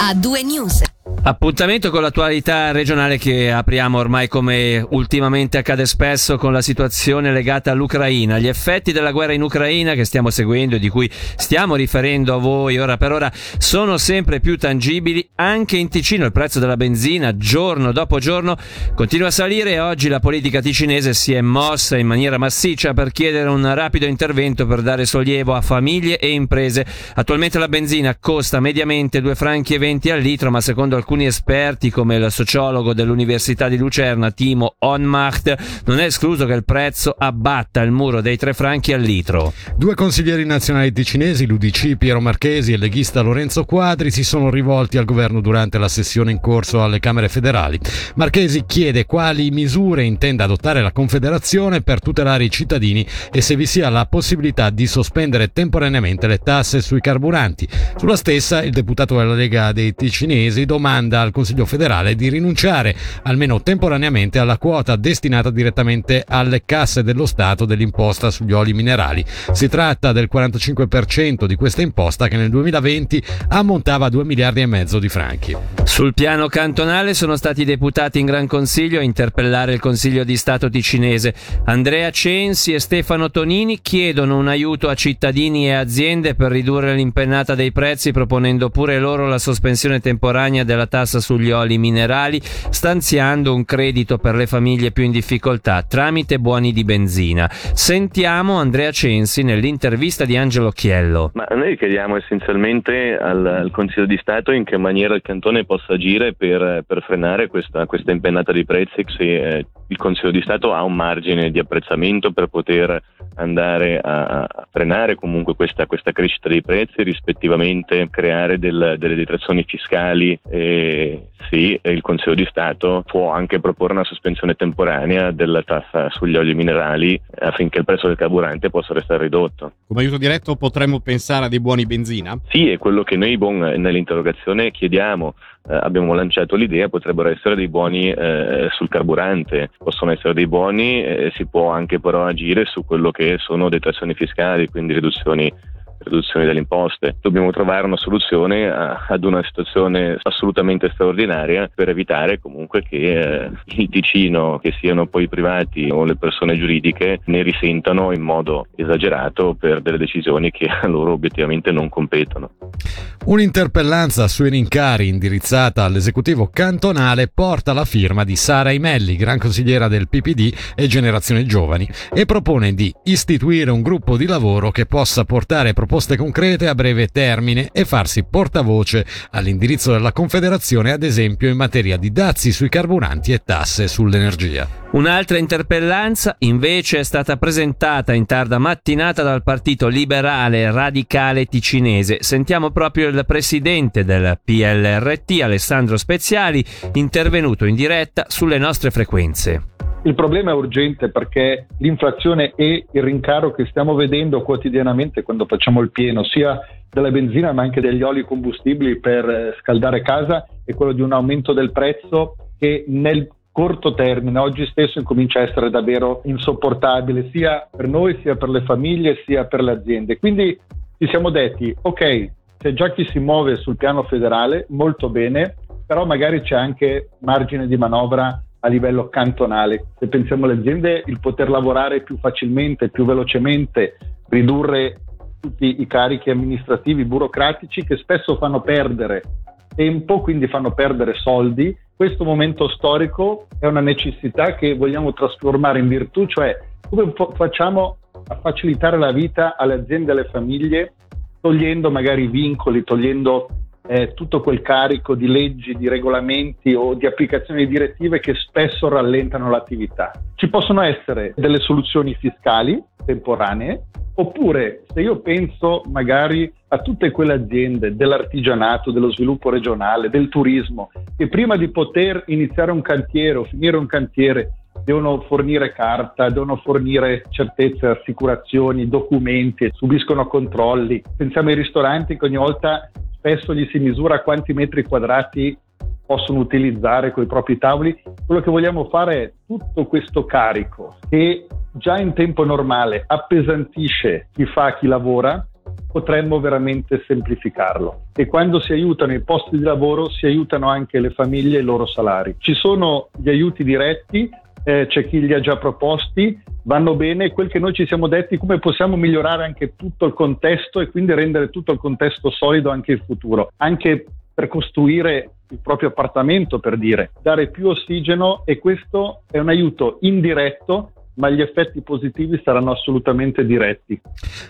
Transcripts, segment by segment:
A due news. Appuntamento con l'attualità regionale che apriamo ormai come ultimamente accade spesso con la situazione legata all'Ucraina. Gli effetti della guerra in Ucraina che stiamo seguendo e di cui stiamo riferendo a voi ora per ora sono sempre più tangibili. Anche in Ticino il prezzo della benzina giorno dopo giorno continua a salire e oggi la politica ticinese si è mossa in maniera massiccia per chiedere un rapido intervento per dare sollievo a famiglie e imprese. Attualmente la benzina costa mediamente 2 franchi e 20 al litro, ma secondo alcuni alcuni esperti, come il sociologo dell'Università di Lucerna Timo Onmacht, non è escluso che il prezzo abbatta il muro dei tre franchi al litro. Due consiglieri nazionali ticinesi, l'UDC Piero Marchesi e il leghista Lorenzo Quadri, si sono rivolti al governo durante la sessione in corso alle Camere federali. Marchesi chiede quali misure intenda adottare la Confederazione per tutelare i cittadini e se vi sia la possibilità di sospendere temporaneamente le tasse sui carburanti. Sulla stessa, il deputato della Lega dei Ticinesi domanda domanda al Consiglio federale di rinunciare almeno temporaneamente alla quota destinata direttamente alle casse dello Stato dell'imposta sugli oli minerali. Si tratta del 45% di questa imposta che nel 2020 ammontava a 2 miliardi e mezzo di franchi. Sul piano cantonale sono stati deputati in Gran Consiglio a interpellare il Consiglio di Stato ticinese. Andrea Censi e Stefano Tonini chiedono un aiuto a cittadini e aziende per ridurre l'impennata dei prezzi proponendo pure loro la sospensione temporanea della tassa sugli oli minerali, stanziando un credito per le famiglie più in difficoltà tramite buoni di benzina. Sentiamo Andrea Censi nell'intervista di Angelo Chiello. Ma noi chiediamo essenzialmente al, al Consiglio di Stato in che maniera il Cantone possa agire per, per frenare questa, questa, impennata di prezzi se eh, il Consiglio di Stato ha un margine di apprezzamento per poter andare a, a frenare comunque questa, questa, crescita dei prezzi, rispettivamente creare del, delle detrazioni fiscali. E sì, il Consiglio di Stato può anche proporre una sospensione temporanea della tassa sugli oli minerali affinché il prezzo del carburante possa restare ridotto. Come aiuto diretto potremmo pensare a dei buoni benzina? Sì, è quello che noi bon, nell'interrogazione chiediamo. Eh, abbiamo lanciato l'idea, potrebbero essere dei buoni eh, sul carburante, possono essere dei buoni, eh, si può anche però agire su quello che sono detrazioni fiscali, quindi riduzioni riduzione delle imposte. Dobbiamo trovare una soluzione a, ad una situazione assolutamente straordinaria per evitare comunque che eh, il Ticino, che siano poi i privati o le persone giuridiche, ne risentano in modo esagerato per delle decisioni che a loro obiettivamente non competono. Un'interpellanza sui rincari indirizzata all'esecutivo cantonale porta la firma di Sara Imelli, gran consigliera del PPD e Generazione Giovani, e propone di istituire un gruppo di lavoro che possa portare proposte concrete a breve termine e farsi portavoce all'indirizzo della Confederazione, ad esempio in materia di dazi sui carburanti e tasse sull'energia. Un'altra interpellanza invece è stata presentata in tarda mattinata dal Partito Liberale Radicale Ticinese. Sentiamo proprio il presidente del PLRT, Alessandro Speziali, intervenuto in diretta sulle nostre frequenze. Il problema è urgente perché l'inflazione e il rincaro che stiamo vedendo quotidianamente quando facciamo il pieno, sia della benzina ma anche degli oli combustibili per scaldare casa, è quello di un aumento del prezzo che nel corto termine, oggi stesso incomincia a essere davvero insopportabile sia per noi, sia per le famiglie, sia per le aziende. Quindi ci siamo detti, ok, c'è già chi si muove sul piano federale, molto bene, però magari c'è anche margine di manovra a livello cantonale. Se pensiamo alle aziende, il poter lavorare più facilmente, più velocemente, ridurre tutti i carichi amministrativi, burocratici che spesso fanno perdere tempo, quindi fanno perdere soldi. Questo momento storico è una necessità che vogliamo trasformare in virtù, cioè come facciamo a facilitare la vita alle aziende e alle famiglie, togliendo magari vincoli, togliendo eh, tutto quel carico di leggi, di regolamenti o di applicazioni di direttive che spesso rallentano l'attività. Ci possono essere delle soluzioni fiscali temporanee, oppure se io penso magari a tutte quelle aziende dell'artigianato, dello sviluppo regionale, del turismo, che prima di poter iniziare un cantiere o finire un cantiere devono fornire carta, devono fornire certezze, assicurazioni, documenti, subiscono controlli. Pensiamo ai ristoranti che ogni volta spesso gli si misura quanti metri quadrati possono utilizzare con i propri tavoli. Quello che vogliamo fare è tutto questo carico che già in tempo normale appesantisce chi fa, chi lavora, potremmo veramente semplificarlo. E quando si aiutano i posti di lavoro si aiutano anche le famiglie e i loro salari. Ci sono gli aiuti diretti, eh, c'è chi li ha già proposti, vanno bene. Quel che noi ci siamo detti, come possiamo migliorare anche tutto il contesto e quindi rendere tutto il contesto solido anche in futuro, anche per costruire il proprio appartamento, per dire, dare più ossigeno e questo è un aiuto indiretto ma gli effetti positivi saranno assolutamente diretti.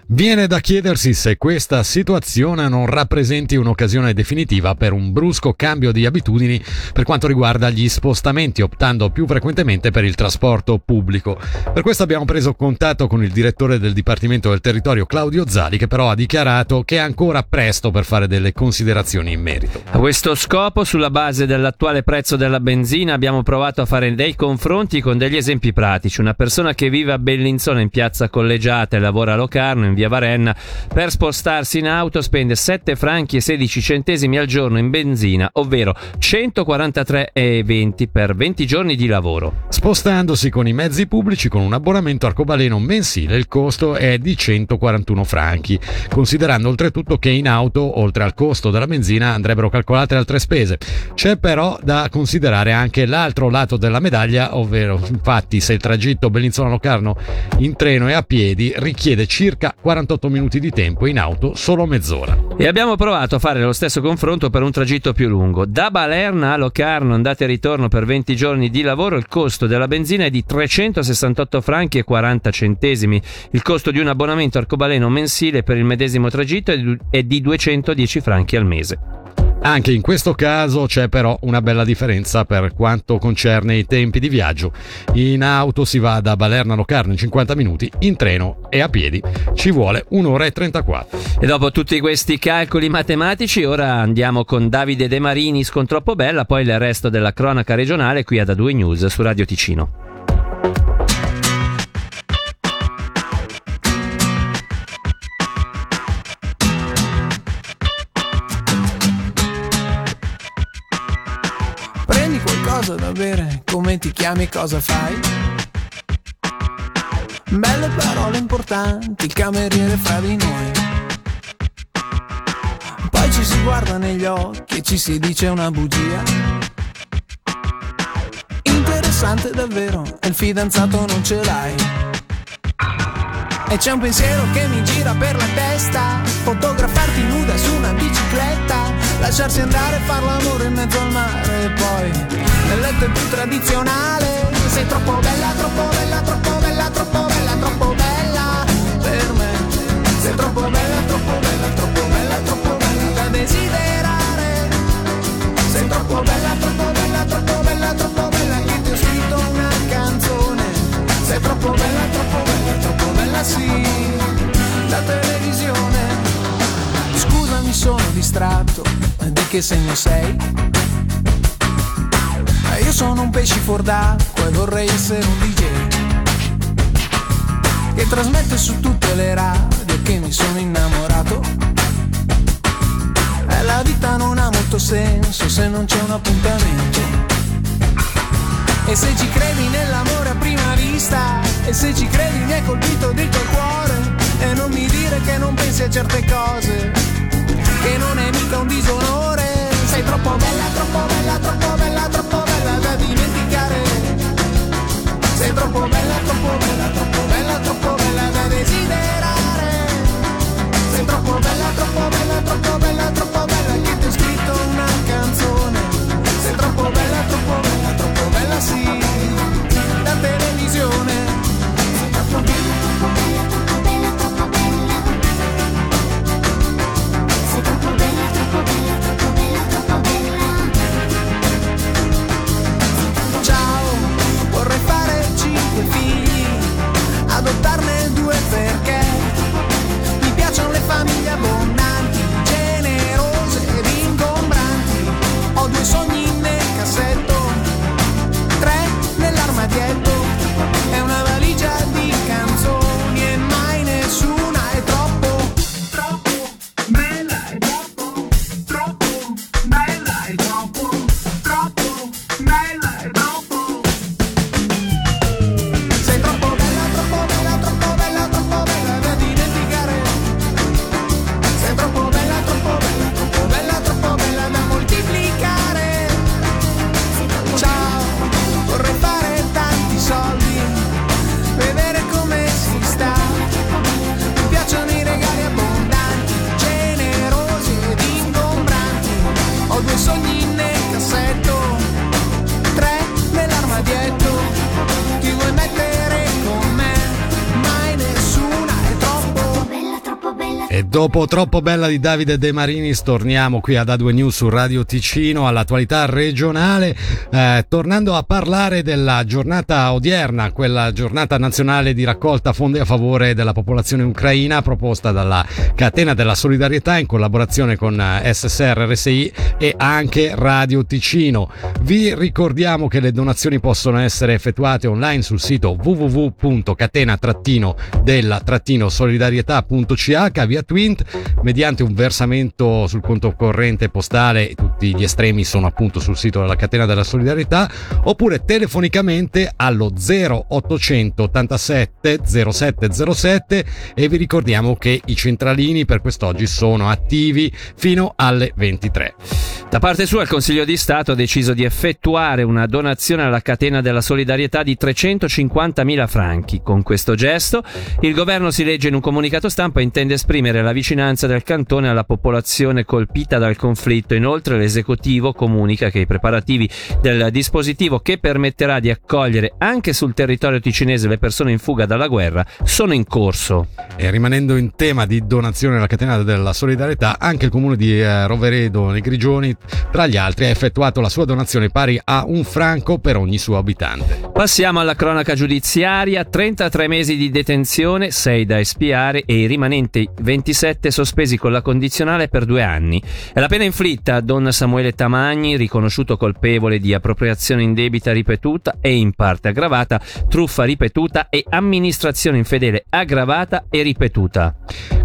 Viene da chiedersi se questa situazione non rappresenti un'occasione definitiva per un brusco cambio di abitudini per quanto riguarda gli spostamenti, optando più frequentemente per il trasporto pubblico. Per questo abbiamo preso contatto con il direttore del Dipartimento del Territorio Claudio Zali, che però ha dichiarato che è ancora presto per fare delle considerazioni in merito. A questo scopo, sulla base dell'attuale prezzo della benzina, abbiamo provato a fare dei confronti con degli esempi pratici. Una persona persona che vive a Bellinzona in piazza Collegiata e lavora a Locarno in via Varenna per spostarsi in auto spende 7 franchi e 16 centesimi al giorno in benzina, ovvero 143,20 per 20 giorni di lavoro. Spostandosi con i mezzi pubblici con un abbonamento arcobaleno mensile il costo è di 141 franchi, considerando oltretutto che in auto oltre al costo della benzina andrebbero calcolate altre spese. C'è però da considerare anche l'altro lato della medaglia, ovvero infatti se il tragitto Bellinzona Bellinzona Locarno in treno e a piedi richiede circa 48 minuti di tempo, in auto solo mezz'ora. E abbiamo provato a fare lo stesso confronto per un tragitto più lungo. Da Balerna a Locarno, andate e ritorno per 20 giorni di lavoro, il costo della benzina è di 368 franchi e 40 centesimi. Il costo di un abbonamento arcobaleno mensile per il medesimo tragitto è di 210 franchi al mese. Anche in questo caso c'è però una bella differenza per quanto concerne i tempi di viaggio. In auto si va da Balerna a Locarno in 50 minuti, in treno e a piedi ci vuole un'ora e 34. E dopo tutti questi calcoli matematici, ora andiamo con Davide De Marinis con Troppo Bella, poi il resto della cronaca regionale qui ad A2 News su Radio Ticino. Come ti chiami, cosa fai? Belle parole importanti, il cameriere fra di noi. Poi ci si guarda negli occhi e ci si dice una bugia. Interessante davvero, il fidanzato non ce l'hai. E c'è un pensiero che mi gira per la testa Fotografarti nuda su una bicicletta Lasciarsi andare e far l'amore in mezzo al mare E poi. Nel letto è più tradizionale. Sei troppo bella, troppo bella, troppo bella, troppo bella, troppo che segno sei? Io sono un pesce fuor d'acqua e vorrei essere un DJ Che trasmette su tutte le radio che mi sono innamorato. E la vita non ha molto senso se non c'è un appuntamento. E se ci credi nell'amore a prima vista E se ci credi mi hai colpito dentro il cuore E non mi dire che non pensi a certe cose Che non è mica un disonore Sei troppo bella, troppo bella, troppo bella, troppo bella da dimenticare. Sei troppo bella, dopo troppo bella di Davide De Marinis torniamo qui ad A2 News su Radio Ticino all'attualità regionale eh, tornando a parlare della giornata odierna, quella giornata nazionale di raccolta fondi a favore della popolazione ucraina proposta dalla Catena della Solidarietà in collaborazione con eh, SSR RSI e anche Radio Ticino. Vi ricordiamo che le donazioni possono essere effettuate online sul sito www.catena-della-solidarietà.ch via Twint mediante un versamento sul conto corrente postale, tutti gli estremi sono appunto sul sito della catena della solidarietà, oppure telefonicamente allo 0887 0707 e vi ricordiamo che i centralini per quest'oggi sono attivi fino alle 23. Da parte sua il Consiglio di Stato ha deciso di effettuare una donazione alla catena della solidarietà di 350.000 franchi. Con questo gesto il governo si legge in un comunicato stampa intende esprimere la vicinanza del cantone alla popolazione colpita dal conflitto. Inoltre l'esecutivo comunica che i preparativi del dispositivo che permetterà di accogliere anche sul territorio ticinese le persone in fuga dalla guerra sono in corso. E rimanendo in tema di donazione alla catena della solidarietà, anche il comune di eh, Roveredo nei Grigioni tra gli altri ha effettuato la sua donazione pari a un franco per ogni suo abitante. Passiamo alla cronaca giudiziaria, 33 mesi di detenzione, 6 da espiare e i rimanenti 27 sospesi con la condizionale per due anni. È la pena inflitta a Don Samuele Tamagni, riconosciuto colpevole di appropriazione indebita ripetuta e in parte aggravata, truffa ripetuta e amministrazione infedele aggravata e ripetuta.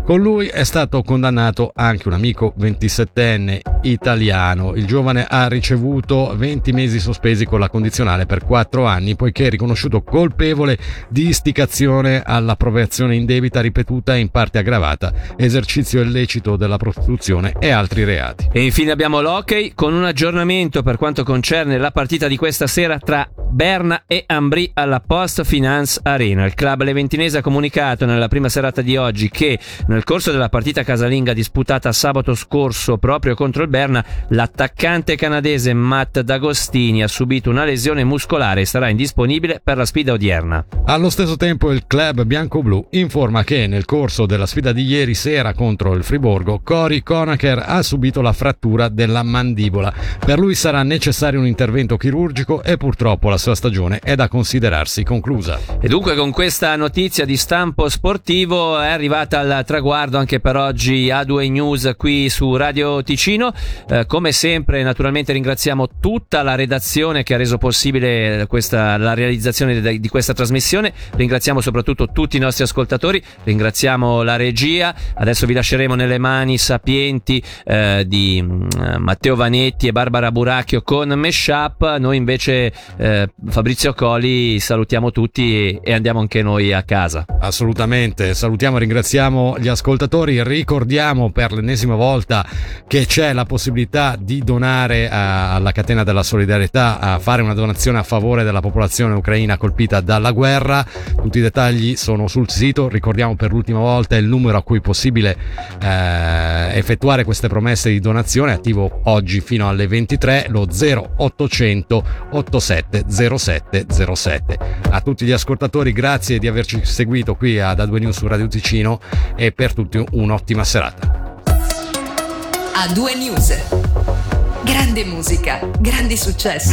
Con lui è stato condannato anche un amico 27enne italiano. Il giovane ha ricevuto 20 mesi sospesi con la condizionale per 4 anni poiché è riconosciuto colpevole di istigazione all'appropriazione indebita ripetuta e in parte aggravata, esercizio illecito della prostituzione e altri reati. E infine abbiamo l'hockey con un aggiornamento per quanto concerne la partita di questa sera tra Berna e Ambri alla Post Finance Arena. Il club leventinese ha comunicato nella prima serata di oggi che nel corso della partita casalinga disputata sabato scorso proprio contro il Berna, l'attaccante canadese Matt D'Agostini ha subito una lesione muscolare e sarà indisponibile per la sfida odierna. Allo stesso tempo il club bianco-blu informa che nel corso della sfida di ieri sera contro il Friburgo, Cory Conacher ha subito la frattura della mandibola. Per lui sarà necessario un intervento chirurgico e purtroppo la sua stagione è da considerarsi conclusa. E dunque con questa notizia di stampo sportivo è arrivata al traguardo anche per oggi A2 News qui su Radio Ticino. Eh, come sempre naturalmente ringraziamo tutta la redazione che ha reso possibile questa, la realizzazione di, di questa trasmissione. Ringraziamo soprattutto tutti i nostri ascoltatori, ringraziamo la regia. Adesso vi lasceremo nelle mani sapienti eh, di uh, Matteo Vanetti e Barbara Buracchio con Meshup. Noi invece eh, Fabrizio Coli salutiamo tutti e, andiamo anche noi a casa. Assolutamente, salutiamo e ringraziamo gli ascoltatori, ricordiamo per l'ennesima volta che c'è la possibilità di donare a, alla catena della solidarietà, a fare una donazione a favore della popolazione ucraina colpita dalla guerra, tutti i dettagli sono sul sito, ricordiamo per l'ultima volta il numero a cui è possibile eh, effettuare queste promesse di donazione, attivo oggi fino alle 23, lo 0800 87 07 07. A tutti gli ascoltatori grazie di averci seguito qui ad A2 News su Radio Ticino e per tutti un'ottima serata. A2 News. Grande musica, grandi successi.